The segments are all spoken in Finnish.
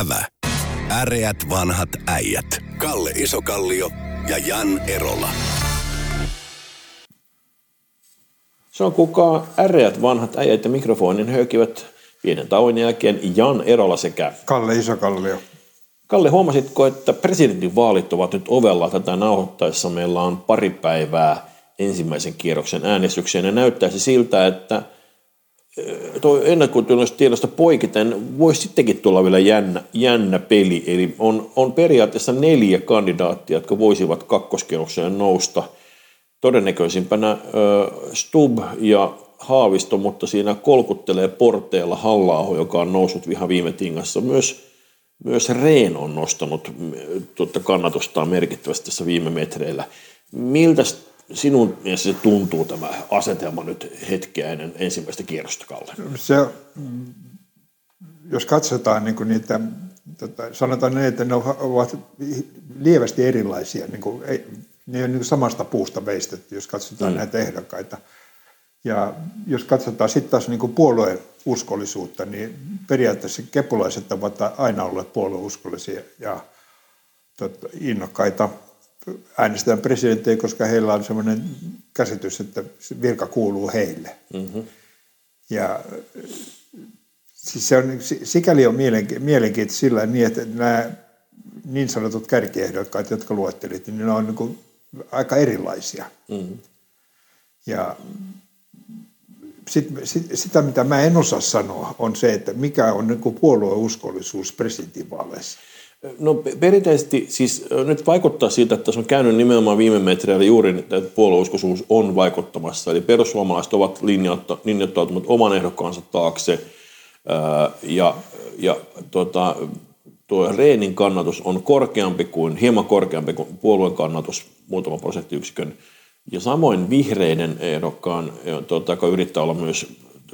Ävä. Äreät vanhat äijät. Kalle Isokallio ja Jan Erola. Se on kuka äreät vanhat äijät ja mikrofonin höykivät pienen tauon jälkeen Jan Erola sekä Kalle Isokallio. Kalle, huomasitko, että presidentinvaalit ovat nyt ovella tätä nauhoittaessa? Meillä on pari päivää ensimmäisen kierroksen äänestykseen ja näyttäisi siltä, että tuo tiedosta poikiten voisi sittenkin tulla vielä jännä, jännä peli. Eli on, on periaatteessa neljä kandidaattia, jotka voisivat kakkoskierrokseen nousta. Todennäköisimpänä äh, Stub ja Haavisto, mutta siinä kolkuttelee porteella halla joka on noussut ihan viime tingassa. Myös, myös Reen on nostanut tuota kannatustaan merkittävästi tässä viime metreillä. Miltä sinun mielestä se tuntuu tämä asetelma nyt hetkeä ennen ensimmäistä kierrosta, Kalle? Se, jos katsotaan niin kuin niitä, tota, sanotaan ne, että ne ovat lievästi erilaisia, niin kuin, ei, ne on niin samasta puusta veistetty, jos katsotaan mm. näitä ehdokkaita. Ja jos katsotaan sitten taas niin puolueen uskollisuutta, niin periaatteessa kepulaiset ovat aina olleet puolueuskollisia ja tot, innokkaita äänestetään presidenttiä, koska heillä on sellainen käsitys, että virka kuuluu heille. Mm-hmm. Ja siis se on, sikäli on mielenkiintoista sillä niin, että nämä niin sanotut kärkiehdokkaat, jotka luettelit, niin ne on niin kuin aika erilaisia. Mm-hmm. Ja sit, sit, sitä, mitä mä en osaa sanoa, on se, että mikä on niin puolueuskollisuus presidentinvaaleissa. No perinteisesti siis nyt vaikuttaa siitä, että se on käynyt nimenomaan viime metreillä juuri, että puolueuskoisuus on vaikuttamassa. Eli perussuomalaiset ovat linjoittautuneet oman ehdokkaansa taakse ja, ja tota, tuo Reenin kannatus on korkeampi kuin, hieman korkeampi kuin puolueen kannatus, muutama prosenttiyksikön. Ja samoin vihreiden ehdokkaan, tota, joka yrittää olla myös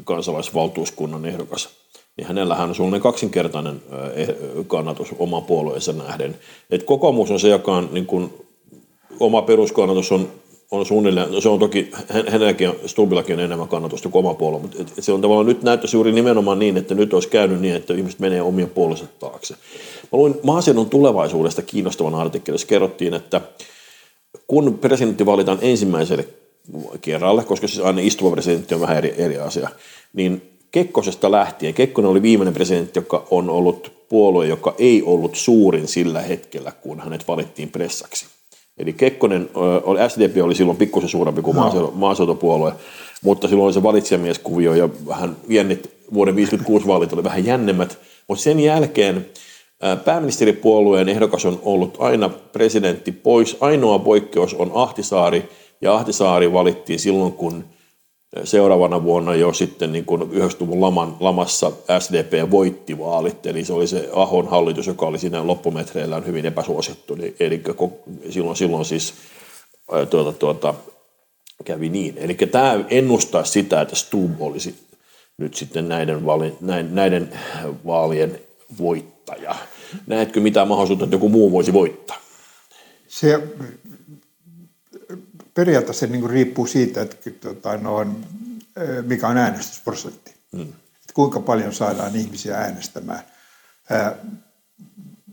kansalaisvaltuuskunnan ehdokas, niin hänellähän on sellainen kaksinkertainen eh, kannatus oma puolueensa nähden. Et kokoomus on se, joka on niin kuin, oma peruskannatus on, on suunnilleen, se on toki, hänelläkin Stubillakin on enemmän kannatusta kuin oma puolue, mutta et, et se on tavallaan nyt näyttäisi juuri nimenomaan niin, että nyt olisi käynyt niin, että ihmiset menee omien puolensa taakse. Mä luin maaseudun tulevaisuudesta kiinnostavan artikkelin, jossa kerrottiin, että kun presidentti valitaan ensimmäiselle kerralle, koska siis aina istuva presidentti on vähän eri, eri asia, niin Kekkosesta lähtien, Kekkonen oli viimeinen presidentti, joka on ollut puolue, joka ei ollut suurin sillä hetkellä, kun hänet valittiin pressaksi. Eli Kekkonen, SDP oli silloin pikkusen suurempi kuin no. maaseutupuolue, mutta silloin oli se valitsijamieskuvio ja vähän jännit, vuoden 56 vaalit oli vähän jännemmät, mutta sen jälkeen pääministeripuolueen ehdokas on ollut aina presidentti pois. Ainoa poikkeus on Ahtisaari, ja Ahtisaari valittiin silloin, kun seuraavana vuonna jo sitten niin kuin 90-luvun laman, lamassa SDP voitti vaalit, eli se oli se Ahon hallitus, joka oli siinä loppumetreillään hyvin epäsuosittu, niin, eli silloin, silloin siis tuota, tuota, kävi niin. Eli tämä ennustaa sitä, että Stub olisi nyt sitten näiden, vaali, näin, näiden vaalien voittaja. Näetkö mitään mahdollisuutta, että joku muu voisi voittaa? Se periaatteessa niin kuin riippuu siitä, että tota, no on, mikä on äänestysprosentti. Mm. Että kuinka paljon saadaan ihmisiä äänestämään. Ää,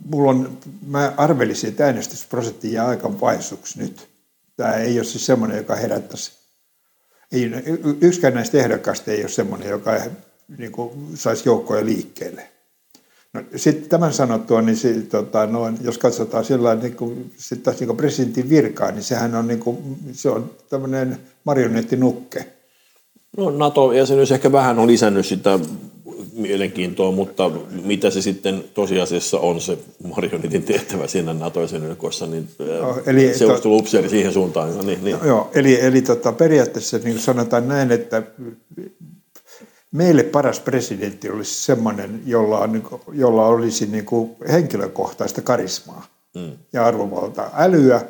mulla on, mä arvelisin, että äänestysprosentti jää aika vaisuksi nyt. Tämä ei ole siis semmoinen, joka herättäisi. Ei, yksikään näistä ehdokkaista ei ole semmoinen, joka niin kuin, saisi joukkoja liikkeelle. No, sitten tämän sanottua, niin se, tota, no, jos katsotaan sillä niin kuin, sit taas niin kuin presidentin virkaa, niin sehän on, niin kuin, se on tämmöinen marionettinukke. No NATO-jäsenyys ehkä vähän on lisännyt sitä mielenkiintoa, mutta mitä se sitten tosiasiassa on se marionetin tehtävä siinä NATO-jäsenyydekossa, niin no, eli, se olisi tullut upseeri siihen suuntaan. Niin, niin. Joo, eli, eli tota, periaatteessa niin sanotaan näin, että meille paras presidentti olisi semmoinen, jolla, on, niinku, jolla olisi niin kuin henkilökohtaista karismaa mm. ja arvovaltaa. Älyä,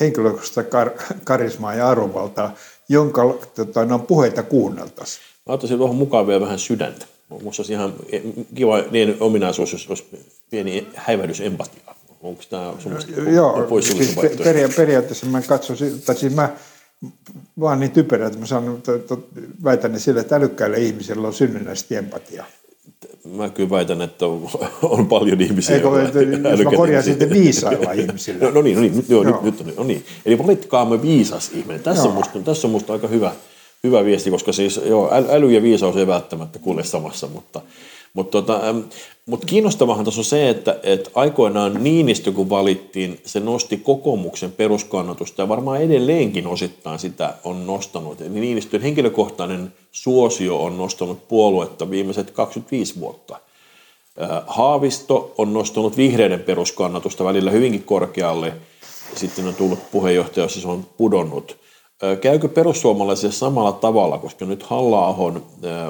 henkilökohtaista kar, karismaa ja arvovaltaa, jonka tota, no, puheita kuunneltaisiin. Mä ottaisin tuohon mukaan vielä vähän sydäntä. Minusta olisi ihan kiva niin ominaisuus, jos olisi pieni häivähdys empatiaa. Onko tämä semmoista Joo, siis peria- periaatteessa mä katsoisin, tai siis mä vaan niin typerä, että mä sanon, väitän ne sillä, että älykkäillä ihmisillä on synnynnäisesti empatia. mä kyllä väitän, että on, on paljon ihmisiä. Eikö, että, jos mä korjaan sitten viisailla ihmisillä. No, no niin, no niin, nyt, joo, joo. Nyt, nyt, no niin. Eli valitkaamme viisas ihminen. Tässä, on musta, tässä on musta aika hyvä, hyvä viesti, koska siis joo, äly ja viisaus ei välttämättä kulje samassa, mutta, mutta, tota, mutta kiinnostavahan tuossa on se, että, että aikoinaan Niinistö kun valittiin, se nosti kokoomuksen peruskannatusta ja varmaan edelleenkin osittain sitä on nostanut. Eli Niinistön henkilökohtainen suosio on nostanut puoluetta viimeiset 25 vuotta. Haavisto on nostanut vihreiden peruskannatusta välillä hyvinkin korkealle, sitten on tullut puheenjohtaja, se on pudonnut. Käykö perussuomalaisille samalla tavalla, koska nyt halla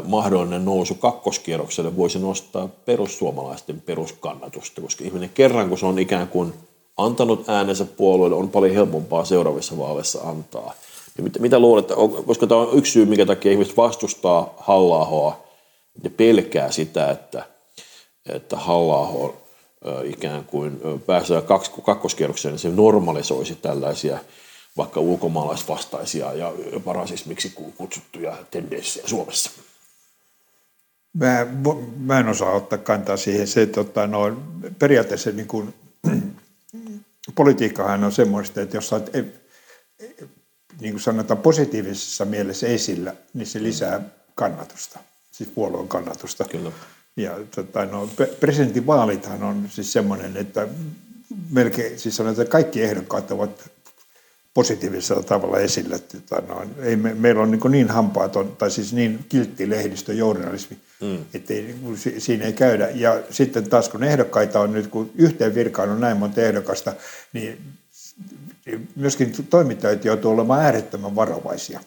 mahdollinen nousu kakkoskierrokselle voisi nostaa perussuomalaisten peruskannatusta, koska ihminen kerran, kun se on ikään kuin antanut äänensä puolueelle, on paljon helpompaa seuraavissa vaaleissa antaa. Ja mitä, mitä luulet, koska tämä on yksi syy, minkä takia ihmiset vastustaa halla ja pelkää sitä, että, että halla ikään kuin pääsee kakkoskierrokseen, niin se normalisoisi tällaisia – vaikka ulkomaalaisvastaisia ja jopa rasismiksi kutsuttuja tendenssejä Suomessa? Mä, mä en osaa ottaa kantaa siihen. Se, tota, no, periaatteessa niin kuin, politiikkahan on semmoista, että jos olet, niin kuin sanotaan, positiivisessa mielessä esillä, niin se lisää kannatusta, siis puolueen kannatusta. Kyllä. Ja tota, no, presidentinvaalithan on siis semmoinen, että melkein, siis sanotaan, että kaikki ehdokkaat ovat positiivisella tavalla esille. Että, tota, no, ei me, meillä on niin, niin hampaaton, tai siis niin kiltti lehdistö, journalismi, mm. että ei, niin siinä ei käydä. Ja sitten taas kun ehdokkaita on nyt, kun yhteen virkaan on näin monta ehdokasta, niin myöskin toimittajat joutuu olemaan äärettömän varovaisia.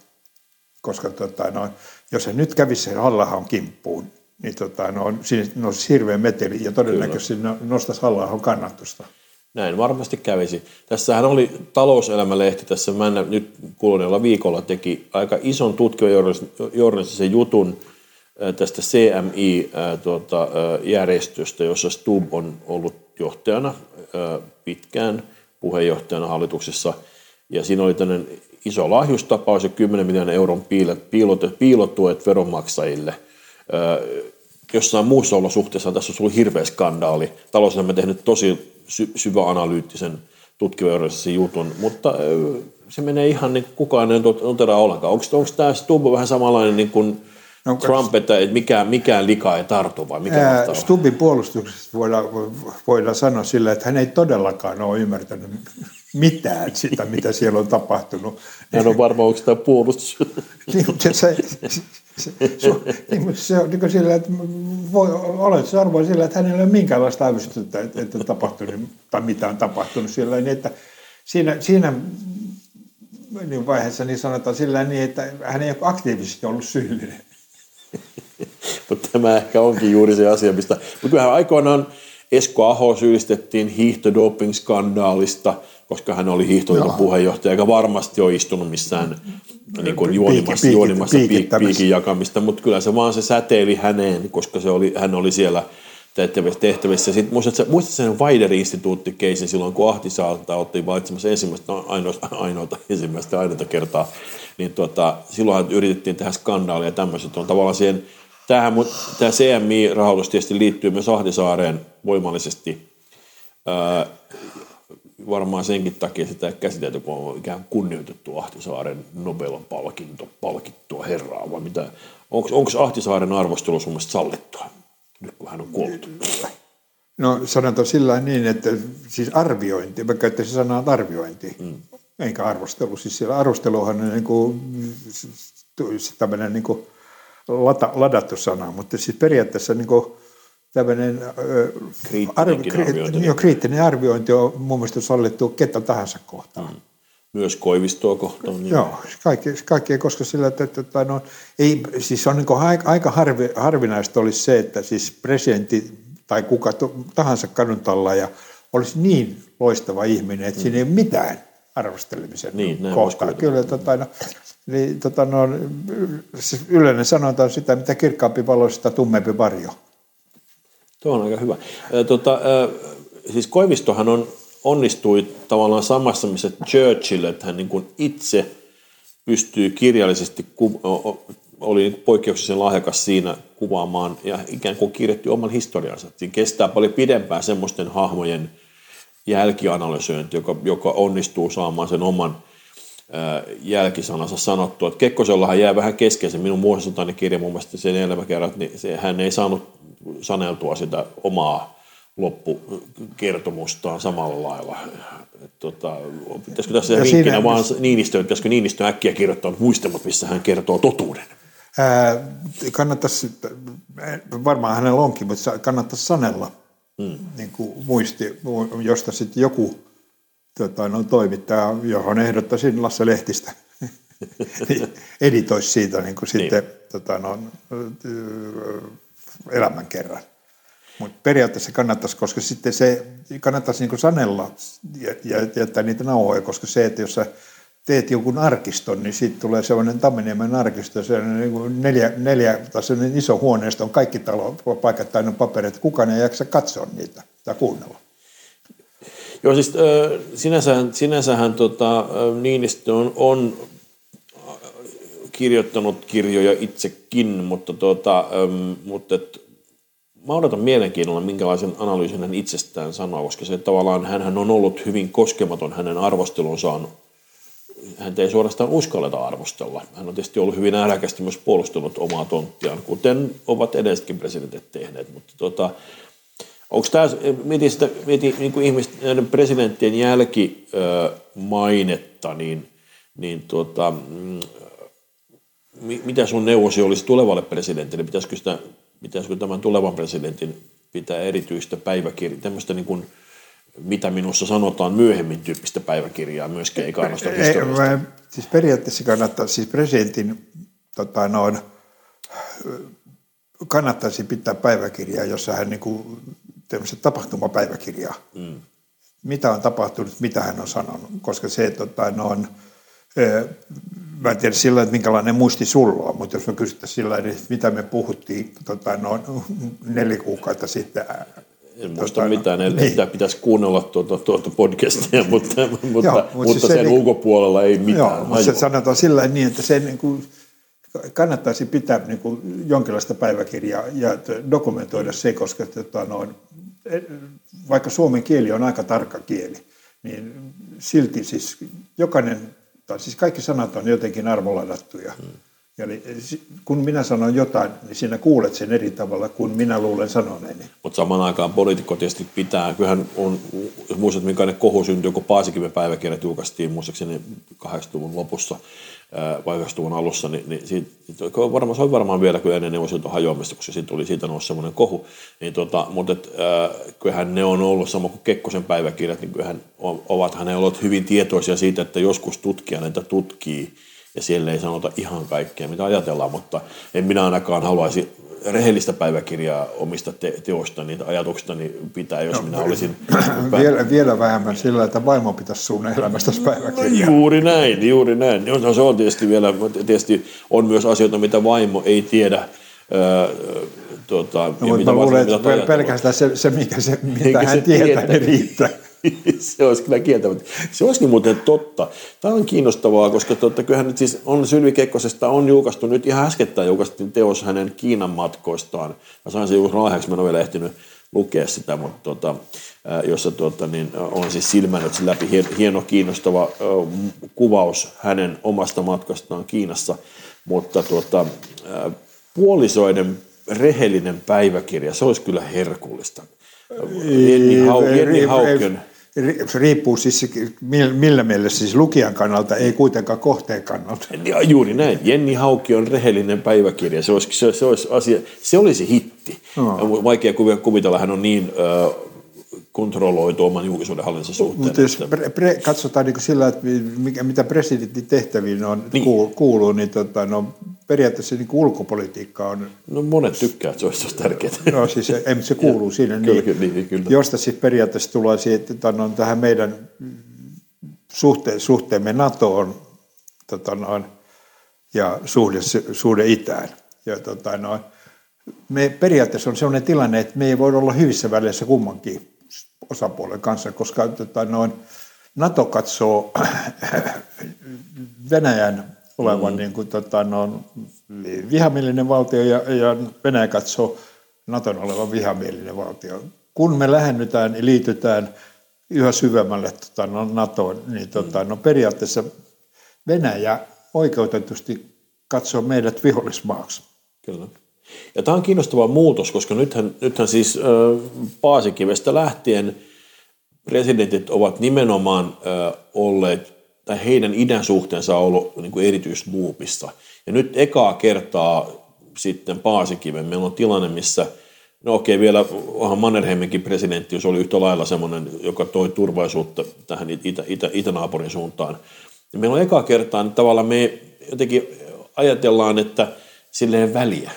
Koska tota, no, jos se nyt kävisi sen halla kimppuun, niin tota, no, siinä nousisi hirveä meteli ja todennäköisesti Kyllä. nostaisi halla kannatusta. Näin varmasti kävisi. Tässähän oli talouselämälehti tässä männä, nyt kuluneella viikolla teki aika ison tutkijajournalistisen jutun tästä CMI-järjestöstä, tuota, jossa Stub on ollut johtajana pitkään, puheenjohtajana hallituksessa. Ja siinä oli tämmöinen iso lahjustapaus ja 10 miljoonan euron piilotuet veronmaksajille. Jossain muussa olosuhteessa tässä olisi ollut hirveä skandaali. Talouselämä tehnyt tosi sy- syväanalyyttisen tutkivajoudellisen jutun, mutta se menee ihan niin kuin kukaan ei notera ollenkaan. Onko, onko tämä Stubbo vähän samanlainen niin kuin no, Trump, että mikään, mikään lika ei tartu vai mikä ää, Stubbin puolustuksesta voidaan, voidaan sanoa sillä, että hän ei todellakaan ole ymmärtänyt mitään sitä, mitä siellä on tapahtunut. Hän on varmaan, onko tämä puolustus? niin, se, niin, se on niin sillä, että voi, olet se arvoa sillä, että hänellä ei ole minkäänlaista aavistusta, että, että on tapahtunut tai mitä on tapahtunut sillä niin, että siinä, siinä niin vaiheessa niin sanotaan sillä niin, että hän ei ole aktiivisesti ollut syyllinen. Mutta tämä ehkä onkin juuri se asia, mistä... Mutta kyllähän aikoinaan Esko Aho syyllistettiin hiihtodoping-skandaalista, koska hän oli hiihtoliiton puheenjohtaja, eikä varmasti ole istunut missään niin kuin juonimassa, piikki, juonimassa piikki, piikin jakamista, mutta kyllä se vaan se säteili häneen, koska se oli, hän oli siellä tehtävissä. tehtävissä. Sitten muistat, muistat sen Weider-instituutti keisin silloin, kun Ahtisaalta otti valitsemassa ensimmäistä, no, ainoita, ainoita, ensimmäistä ainoita kertaa, niin tuota, silloinhan yritettiin tehdä skandaalia ja tämmöiset on tavallaan siihen, tämähän, tämä CMI-rahoitus tietysti liittyy myös Ahtisaareen voimallisesti, varmaan senkin takia sitä käsitelty, kun on ikään kunnioitettu Ahtisaaren Nobelin palkinto, palkittua herraa, vai mitä? Onko Ahtisaaren arvostelu sun mielestä sallittua, nyt kun hän on kuollut? No sanotaan sillä niin, että siis arviointi, mä käyttäisin sanaa arviointi, mm. eikä arvostelu. Siis siellä arvosteluhan on niin kuin, tämmöinen niin kuin lata, ladattu sana, mutta siis periaatteessa niin kuin, tämmöinen arvi, arviointi. Jo, kriittinen arviointi on mun mielestä sallittu ketä tahansa kohtaan. Mm. Myös Koivistoa kohtaan. Niin. Joo, kaikki, kaikki ei koska sillä, että, että, no, ei, siis on niin aika harvi, harvinaista olisi se, että siis presidentti tai kuka tahansa kaduntalla ja olisi niin loistava ihminen, että mm. siinä ei ole mitään arvostelemisen niin, kohtaa. Kyllä, tota, no, niin, tota, no, yleinen sanonta on sitä, mitä kirkkaampi valo, sitä tummempi varjo. Tuo on aika hyvä. Tota, siis Koivistohan on, onnistui tavallaan samassa, missä Churchill, että hän niin kuin itse pystyy kirjallisesti oli poikkeuksellisen lahjakas siinä kuvaamaan ja ikään kuin kirjoitti oman historiansa. Siinä kestää paljon pidempään semmoisten hahmojen jälkianalysointi, joka, joka onnistuu saamaan sen oman jälkisanansa sanottua. Että Kekkosellahan jää vähän kesken se minun muistutani kirja, mun mielestä sen elämäkerrat, niin se, hän ei saanut saneltua sitä omaa loppukertomustaan samalla lailla. tota, pitäisikö tässä ja rinkkinä siinä, vaan Niinistö, pitäisikö Niinistö äkkiä kirjoittaa muistelmat, missä hän kertoo totuuden? Ää, kannattaisi, varmaan hänellä onkin, mutta kannattaisi sanella hmm. niin kuin muisti, josta sitten joku tota, no, toimittaja, johon ehdottaisin Lasse Lehtistä, editoisi siitä niin kuin sitten niin. tota, no, elämän kerran. Mutta periaatteessa kannattaisi, koska sitten se kannattaisi niin sanella ja, ja jättää niitä nauhoja, koska se, että jos sä teet jonkun arkiston, niin siitä tulee sellainen Tammeniemen arkisto, se on niin kuin neljä, neljä tai iso huoneisto, on kaikki talo, paikat täynnä paperit, kukaan ei jaksa katsoa niitä tai kuunnella. Joo, siis sinänsähän, sinänsähän tota, Niinistö on, on kirjoittanut kirjoja itsekin, mutta, tuota, mutta et, mä odotan mielenkiinnolla, minkälaisen analyysin hän itsestään sanoo, koska se tavallaan hän on ollut hyvin koskematon hänen arvostelunsa hän ei suorastaan uskalleta arvostella. Hän on tietysti ollut hyvin ääräkästi myös puolustanut omaa tonttiaan, kuten ovat edellisetkin presidentit tehneet. Mutta tota, onko tämä, mietin sitä, mietin niin kuin ihmisten, presidenttien jälkimainetta, niin, niin tuota, mm, mitä sun neuvosi olisi tulevalle presidentille? Pitäisikö, sitä, pitäisikö tämän tulevan presidentin pitää erityistä päiväkirjaa, tämmöistä niin kuin, mitä minussa sanotaan myöhemmin tyyppistä päiväkirjaa myöskään ei kannasta historiasta? Siis periaatteessa kannattaa, siis presidentin tota, noin, kannattaisi pitää päiväkirjaa, jossa hän niin kuin, tapahtumapäiväkirjaa. Mm. Mitä on tapahtunut, mitä hän on sanonut, koska se, tota, noin, mä en tiedä sillä että minkälainen muisti sulla on, mutta jos me kysyttäisiin sillä että mitä me puhuttiin tota, noin neljä kuukautta sitten en muista tota, mitään, niin. että pitäisi kuunnella tuota, tuota podcastia, mutta, mutta, Joo, mutta, mutta sen niin, ulkopuolella ei mitään. Joo, mutta se sanotaan sillä niin, että se niin kuin, kannattaisi pitää niin kuin, jonkinlaista päiväkirjaa ja dokumentoida se, koska tota, noin, vaikka suomen kieli on aika tarkka kieli, niin silti siis jokainen, tai siis kaikki sanat on jotenkin arvoladattuja. Hmm. Eli kun minä sanon jotain, niin sinä kuulet sen eri tavalla kuin minä luulen sanoneeni. Mutta samaan aikaan poliitikko tietysti pitää, kyllähän on, jos muistat minkälainen kohu syntyi, kun Paasikiven päiväkirjat julkaistiin muistaakseni 80-luvun lopussa vai 90-luvun alussa, niin, niin siitä, varmaan, se oli varmaan vielä kyllä ennen neuvostoliiton hajoamista, koska siitä tuli siitä nousi semmoinen kohu. Niin tota, mutta et, äh, kyllähän ne on ollut sama kuin Kekkosen päiväkirjat, niin kyllähän ovathan ne olleet hyvin tietoisia siitä, että joskus tutkija näitä tutkii, ja siellä ei sanota ihan kaikkea, mitä ajatellaan, mutta en minä ainakaan haluaisi rehellistä päiväkirjaa omista te- teoista, niitä ajatuksista niin pitää, jos no, minä olisin... vielä, vielä vähemmän sillä, että vaimo pitäisi sun elämästä päiväkirjaa. No, juuri näin, juuri näin. No, se on tietysti vielä, tietysti on myös asioita, mitä vaimo ei tiedä, Öö, tuota, no, ja mitä mä luulen, että pelkästään se, se, mikä se, mitä hän tietää, tietää, niin riittää. se olisi kyllä kieltämättä. Se olisikin muuten totta. Tämä on kiinnostavaa, koska totta, kyllähän nyt siis on Sylvi Kekkosesta on julkaistu, nyt ihan äskettäin julkaistiin teos hänen Kiinan matkoistaan. Mä sain sen juuri lahjaksi, mä en ole vielä ehtinyt lukea sitä, mutta tota, jossa tuota, niin on siis silmännyt läpi hieno, kiinnostava kuvaus hänen omasta matkastaan Kiinassa, mutta tuota, puolisoiden rehellinen päiväkirja, se olisi kyllä herkullista. Jenni, Hau, Jenni Hauken riippuu siis millä mielessä siis lukijan kannalta, ei kuitenkaan kohteen kannalta. Ja, juuri näin. Jenni Hauki on rehellinen päiväkirja. Se olisi, se, se olisi, asia, se olisi hitti. No. Vaikea kuvitella, hän on niin äh, kontrolloitu oman julkisuuden hallinsa suhteen. Mutta jos pre, pre, katsotaan niin sillä, että mikä, mitä presidentin tehtäviin on, niin. kuuluu, niin tota, no, periaatteessa niin ulkopolitiikka on... No monet tykkää, että se olisi tärkeää. No siis ei, se kuuluu siinä. Kyllä, niin, kyllä, niin, kyllä. Josta siis periaatteessa tulee siitä, että no, tähän meidän suhteen, suhteemme NATOon tota, noin, ja suhde, suhde itään. Ja, tota, noin, me periaatteessa on sellainen tilanne, että me ei voi olla hyvissä väleissä kummankin osapuolen kanssa, koska tota, noin, NATO katsoo Venäjän olevan mm. niin kuin, tota, no, vihamielinen valtio ja, ja Venäjä katsoo Naton olevan vihamielinen valtio. Kun me lähennytään ja liitytään yhä syvemmälle tota, no, NATOon, niin tota, no, periaatteessa Venäjä oikeutetusti katsoo meidät vihollismaaksi. Kyllä. Ja tämä on kiinnostava muutos, koska nythän, nythän siis äh, Paasikivestä lähtien presidentit ovat nimenomaan äh, olleet, tai heidän idän suhteensa on ollut niin kuin erityisluupissa. Ja nyt ekaa kertaa sitten Paasikiven meillä on tilanne, missä No okei, vielä onhan Mannerheiminkin presidentti, jos oli yhtä lailla semmoinen, joka toi turvallisuutta tähän itä, itä, itänaapurin suuntaan. Ja meillä on ekaa kertaa, että tavallaan me jotenkin ajatellaan, että silleen väliä.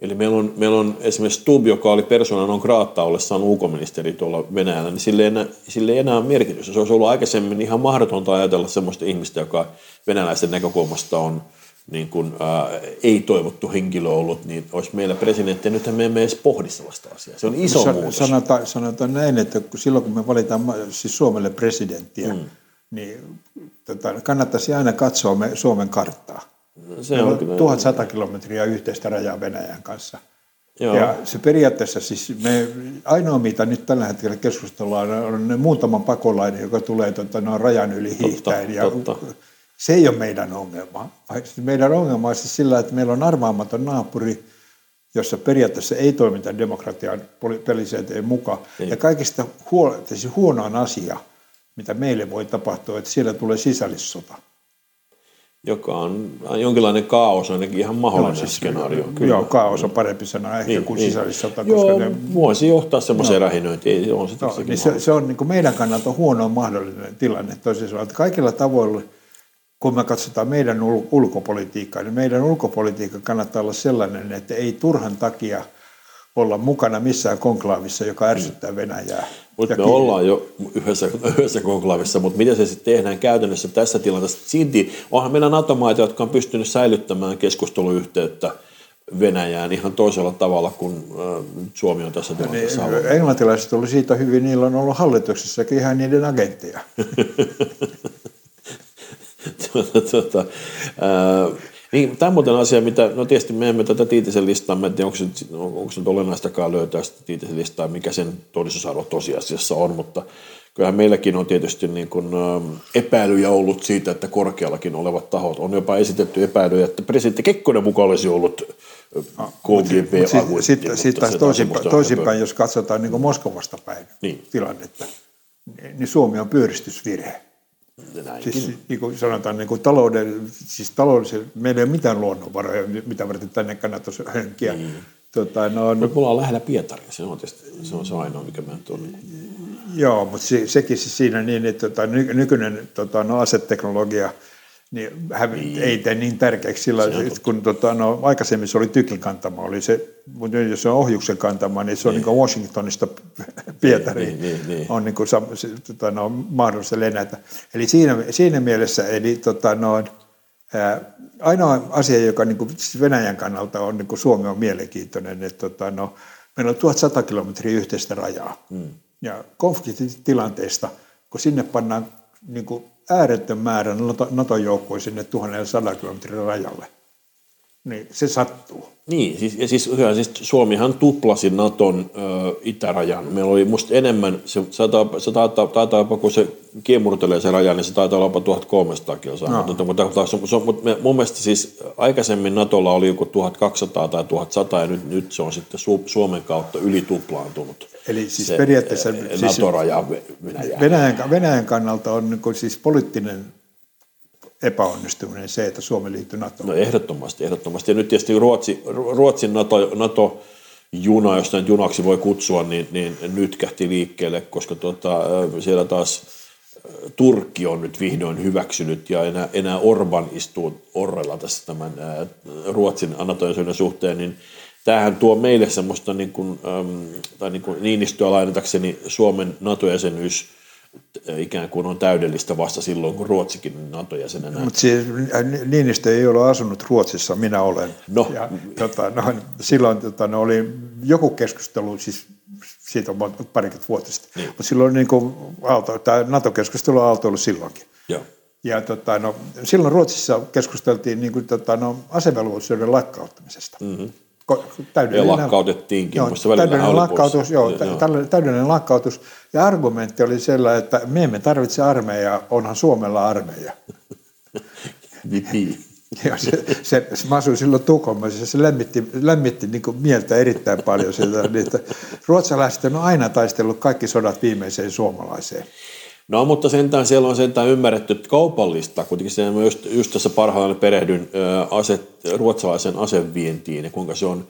Eli meillä on, meillä on esimerkiksi Stub, joka oli persona non grata ollessaan ulkoministeri tuolla Venäjällä, niin sille ei, enää, sille ei enää merkitystä. Se olisi ollut aikaisemmin ihan mahdotonta ajatella sellaista ihmistä, joka venäläisten näkökulmasta on niin kuin, ää, ei toivottu henkilö ollut, niin olisi meillä presidentti. Nythän me emme edes pohdi sellaista asiaa. Se on iso Sa- muutos. Sanotaan, sanotaan näin, että silloin kun me valitaan siis Suomelle presidenttiä, mm. niin tota, kannattaisi aina katsoa me Suomen karttaa se on kyllä. 1100 kilometriä yhteistä rajaa Venäjän kanssa. Joo. Ja se periaatteessa siis me, ainoa mitä nyt tällä hetkellä keskustellaan on ne muutama pakolainen, joka tulee tota, no, rajan yli hiihtäen. Ja totta. Se ei ole meidän ongelma. Meidän ongelma on siis sillä, että meillä on arvaamaton naapuri, jossa periaatteessa ei toimita demokratian pelisääntöjen mukaan. Niin. Ja kaikista huo, siis huonoin asia, mitä meille voi tapahtua, että siellä tulee sisällissota joka on jonkinlainen kaos, ainakin ihan mahdollinen joo, siis, skenaario. Kyllä. Joo, kaos on parempi sana ehkä niin, kuin niin. sisällissota. Joo, ne... voisi johtaa semmoiseen no. rähinöintiin. On no, niin se, se, on niin kuin meidän kannalta huono mahdollinen tilanne. Toisin että kaikilla tavoilla, kun me katsotaan meidän ulkopolitiikkaa, niin meidän ulkopolitiikka kannattaa olla sellainen, että ei turhan takia – olla mukana missään konklaavissa, joka ärsyttää Venäjää. Mutta me ollaan jo yhdessä, yhdessä konklaavissa, mutta miten se sitten tehdään käytännössä tässä tilanteessa? Silti onhan meillä NATO-maita, jotka on pystynyt säilyttämään keskusteluyhteyttä Venäjään ihan toisella tavalla kuin Suomi on tässä tilanteessa niin, Englantilaiset oli siitä hyvin, niillä on ollut hallituksessakin ihan niiden agentteja. tuota, tuota, niin, tämä on muuten asia, mitä, no tietysti me emme tätä Tiitisen listaa, mä en tiedä, onko se, onko se nyt olennaistakaan löytää sitä Tiitisen listaa, mikä sen todistusarvo tosiasiassa on, mutta kyllähän meilläkin on tietysti niin kuin, epäilyjä ollut siitä, että korkeallakin olevat tahot on jopa esitetty epäilyjä, että presidentti Kekkonen mukaan olisi ollut KGB Sitten sit, sit taas toisinpäin, toisinpäin, jos katsotaan niin Moskovasta päin niin. tilannetta, niin Suomi on pyöristysvirhe. Siis, niin kuin sanotaan, niin kuin talouden, siis taloudellisen, meillä ei ole mitään luonnonvaroja, mitä varten tänne kannattaisi henkiä. Mm. Tota, no, no, me ollaan lähellä Pietaria, se on tietysti se, on se ainoa, mikä me on Joo, mutta se, sekin siis siinä niin, että tota, nykyinen tota, no, aseteknologia – niin hän niin. ei tee niin tärkeäksi sillä kun tota, no, aikaisemmin se oli tykin kantama, oli se, mutta jos se on ohjuksen kantama, niin se on niin. niin Washingtonista Pietariin, niin, niin, niin. on niin kuin, tota, no, mahdollista lennätä. Eli siinä, siinä mielessä, eli tota, no, ää, ainoa asia, joka niin kuin siis Venäjän kannalta on, niin kuin Suomi on mielenkiintoinen, että tota, no, meillä on 1100 kilometriä yhteistä rajaa. Hmm. Ja konfliktitilanteesta, kun sinne pannaan niin kuin ääretön määrä NATO-joukkoja sinne 1100 kilometrin rajalle. Niin se sattuu. Niin, siis, ja siis, ja siis Suomihan tuplasi Naton ö, itärajan. Meillä oli musta enemmän, se, se, taitaa, se taitaa, taitaa jopa, kun se kiemurtelee se raja, niin se taitaa olla jopa 1300 kilsaa. No. Mutta, mutta, mutta, mutta mun mielestä siis aikaisemmin Natolla oli joku 1200 tai 1100 ja nyt, nyt se on sitten Su, Suomen kautta yli tuplaantunut. Eli siis se, periaatteessa... Siis NATO-raja Venäjään. Venäjän, Venäjän kannalta on niin siis poliittinen epäonnistuminen se, että Suomi liittyy NATOon? No ehdottomasti, ehdottomasti. Ja nyt tietysti Ruotsi, Ruotsin NATO, NATO juna, jos nyt junaksi voi kutsua, niin, niin nyt kähti liikkeelle, koska tuota, siellä taas Turkki on nyt vihdoin hyväksynyt ja enää, enää Orban istuu orrella tässä tämän Ruotsin nato suhteen, niin tämähän tuo meille semmoista niin kuin, tai niin kuin Niinistöä lainatakseni Suomen NATO-jäsenyys – ikään kuin on täydellistä vasta silloin, kun Ruotsikin NATO-jäsenenä. Mutta siis Niinistö ei ole asunut Ruotsissa, minä olen. No. Ja, tota, no, silloin tota, no, oli joku keskustelu, siis siitä on parikymmentä vuotta sitten, niin. mutta silloin niin kuin, Aalto, tämä NATO-keskustelu on Aalto ollut silloinkin. Joo. Ja tota, no, silloin Ruotsissa keskusteltiin niin kuin, tota, no, asevelvollisuuden lakkauttamisesta. Mm-hmm. Täydellinen, ja lakkautettiinkin. Joo, täydellinen lakkautus, joo, joo. täydellinen lakkautus. Ja argumentti oli sellainen, että me emme tarvitse armeijaa, onhan Suomella armeija. Ja se, se, se, mä asuin silloin Tukholmassa ja se lämmitti, lämmitti niin kuin mieltä erittäin paljon sieltä, niin että ruotsalaiset on aina taistellut kaikki sodat viimeiseen suomalaiseen. No, mutta sentään siellä on sentään ymmärretty kaupallista. Kuitenkin se, just, just tässä parhaillaan perehdyn ase, ruotsalaisen asevientiin ja kuinka se on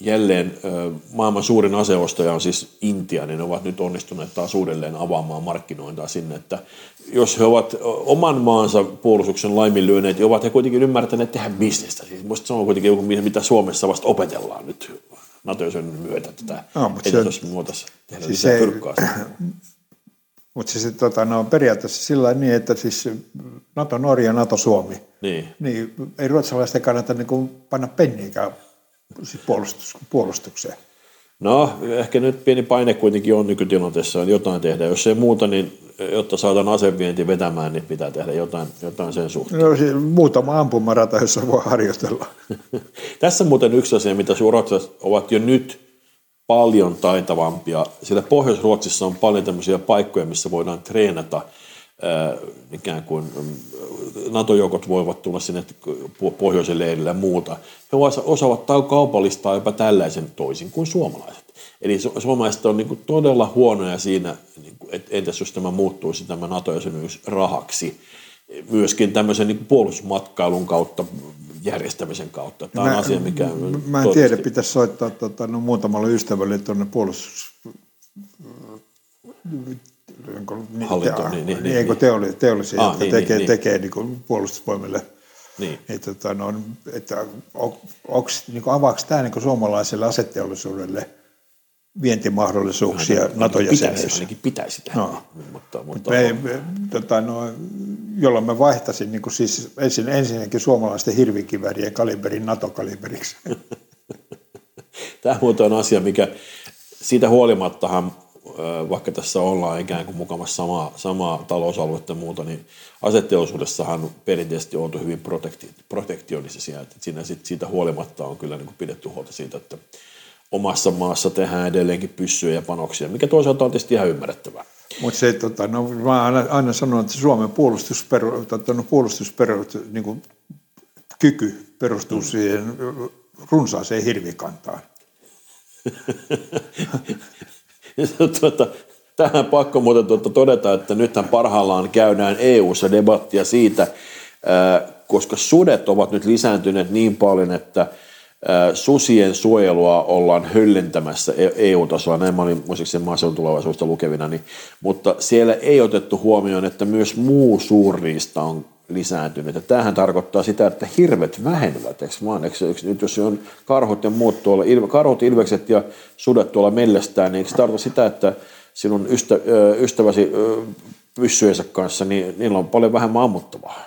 jälleen maailman suurin aseostaja on siis Intia, niin ne ovat nyt onnistuneet taas uudelleen avaamaan markkinointaa sinne, että jos he ovat oman maansa puolustuksen laiminlyöneet, niin ovat he kuitenkin ymmärtäneet tehdä bisnestä. Siis musta se on kuitenkin joku, mitä Suomessa vasta opetellaan nyt nato myötä tätä no, edetusmuotossa tehdä siis pyrkkaa. Mutta siis tota, no, periaatteessa sillä niin, että siis NATO-Norja, NATO-Suomi, niin. niin ei ruotsalaisten kannata niin kuin panna penniikään siis puolustus, puolustukseen. No, ehkä nyt pieni paine kuitenkin on nykytilanteessa, on jotain tehdä. Jos ei muuta, niin jotta saadaan asevienti vetämään, niin pitää tehdä jotain, jotain sen suhteen. No, siis muutama ampumarata, jossa voi harjoitella. Tässä muuten yksi asia, mitä ruotsalaiset ovat jo nyt paljon taitavampia. Sillä Pohjois-Ruotsissa on paljon tämmöisiä paikkoja, missä voidaan treenata ikään kuin NATO-joukot voivat tulla sinne pohjoisen leirille ja muuta. He osaavat kaupallistaa jopa tällaisen toisin kuin suomalaiset. Eli suomalaiset on niin todella huonoja siinä, niin että entäs jos tämä muuttuisi tämä NATO-jäsenyys rahaksi. Myöskin tämmöisen niin puolustusmatkailun kautta järjestämisen kautta. Tämä on mä, asia, mikä... Mä en tiedä, pitäisi soittaa tota, no, muutamalle ystävälle tuonne puolustus... Hallinto, niin, niin, niin, niin, teolli, teollisia, ah, jotka niin, tekee, niin, tekee niin kuin puolustusvoimille. Niin. Että, tota, no, että on, onks, niin kuin, avaako tämä niin kuin suomalaiselle aseteollisuudelle – vientimahdollisuuksia NATO-jäsenyys. Pitäisi, ainakin pitäisi tehdä. No. Mutta, mutta me, me, tota, no, jolloin mä vaihtaisin niin kuin siis ensin, ensinnäkin suomalaisten hirvikivärien kaliberin NATO-kaliberiksi. Tämä muuten on asia, mikä siitä huolimattahan, vaikka tässä ollaan ikään kuin mukavassa samaa, samaa talousaluetta ja muuta, niin aseteollisuudessahan perinteisesti on oltu hyvin protekti, protektionisia. Että siinä sit, siitä huolimatta on kyllä niin kuin pidetty huolta siitä, että omassa maassa tehdään edelleenkin pyssyjä ja panoksia, mikä toisaalta on tietysti ihan ymmärrettävää. Mutta se, tota, no, mä aina, aina sanon, että Suomen puolustusperu, tota, no, puolustusperu, niin kuin, kyky perustuu mm. siihen runsaaseen hirvikantaan. tuota, tähän pakko muuten tuota todeta, että nythän parhaillaan käydään EU-ssa debattia siitä, koska sudet ovat nyt lisääntyneet niin paljon, että – susien suojelua ollaan höllentämässä EU-tasolla, näin mä olin muistaakseni maaseudun tulevaisuudesta lukevina, niin, mutta siellä ei otettu huomioon, että myös muu suurriista on lisääntynyt. Ja tämähän tarkoittaa sitä, että hirvet vähenevät, eikö vaan? Eikö, eikö, nyt jos on karhut ja muut tuolla, karhut, ilvekset ja sudet tuolla mellestään, niin se tarkoittaa sitä, että sinun ystä, ystäväsi pyssyjensä kanssa, niin niillä on paljon vähemmän ammuttavaa.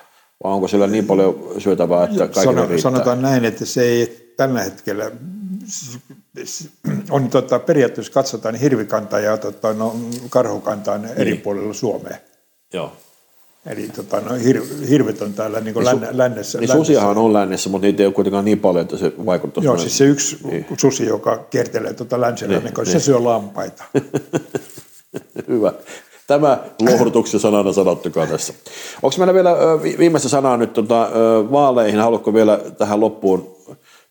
Vai onko siellä niin paljon syötävää, että kaikille riittää? Sanotaan näin, että se ei tällä hetkellä on tota, periaatteessa katsotaan niin hirvikanta ja tota, no, karhukanta niin. eri puolilla Suomea. Joo. Eli tota, no, hir, hirvet on täällä niin kuin niin, lännessä. lännessä. Niin susiahan on lännessä, mutta niitä ei ole kuitenkaan niin paljon, että se vaikuttaa. Joo, siis se yksi niin. susi, joka kiertelee tuota länsillä, niin, niin, se syö lampaita. Hyvä. Tämä lohdutuksen sanana sanottukaan tässä. Onko meillä vielä viimeistä sanaa nyt tuota, vaaleihin? Haluatko vielä tähän loppuun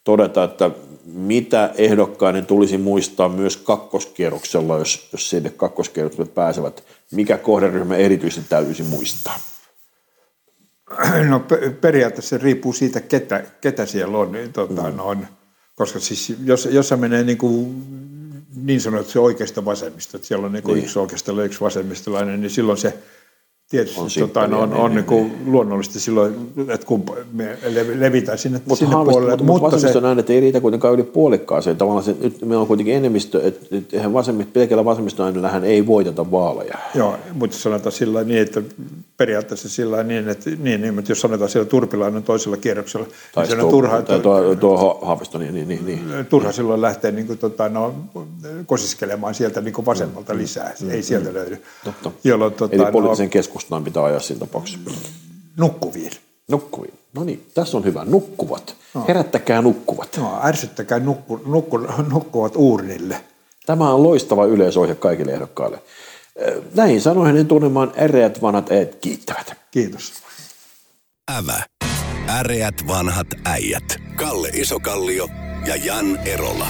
todeta, että mitä ehdokkaiden tulisi muistaa myös kakkoskierroksella, jos, jos sinne kakkoskierrokselle pääsevät. Mikä kohderyhmä erityisesti täytyisi muistaa? No periaatteessa se riippuu siitä, ketä, ketä siellä on. Niin, tota, mm. on koska siis jos, jos se menee niin, kuin, niin sanotusti oikeasta vasemmista, että siellä on niin niin. yksi oikeasta ja yksi vasemmistolainen, niin silloin se tietysti on, tota, no, on, on niin, niin, niin. luonnollisesti silloin, että kun me levitään sinne, Mut sinne puolelle. Mutta, mutta vasemmisto se... näin, että ei riitä kuitenkaan yli puolikkaaseen. Tavallaan se, nyt meillä on kuitenkin enemmistö, että, että eihän vasemmist, pelkällä vasemmistoäänellähän ei voiteta vaaleja. Joo, mutta sanotaan sillä niin, että periaatteessa sillä niin, että, niin, niin, että jos sanotaan siellä Turpilainen toisella kierroksella, tai niin tuo, turha, tai tuo, tuo Haavisto, niin, niin, niin, niin. Turha silloin lähtee niin kuin, tota, no, kosiskelemaan sieltä niin kuin vasemmalta mm, lisää. Mm, ei sieltä mm, löydy. Totta. Jolloin, tota, Eli poliittisen no, keskustelun pitää ajaa siinä tapauksessa. nukkuviin. Nukkuviin. No niin, tässä on hyvä. Nukkuvat. No. Herättäkää nukkuvat. No, ärsyttäkää nukku, nukku, nukkuvat uurnille. Tämä on loistava yleisohje kaikille ehdokkaille. Näin sanoen hänen tunnemaan äreät vanhat äijät kiittävät. Kiitos. Ävä. Äreät vanhat äijät. Kalle Isokallio ja Jan Erola.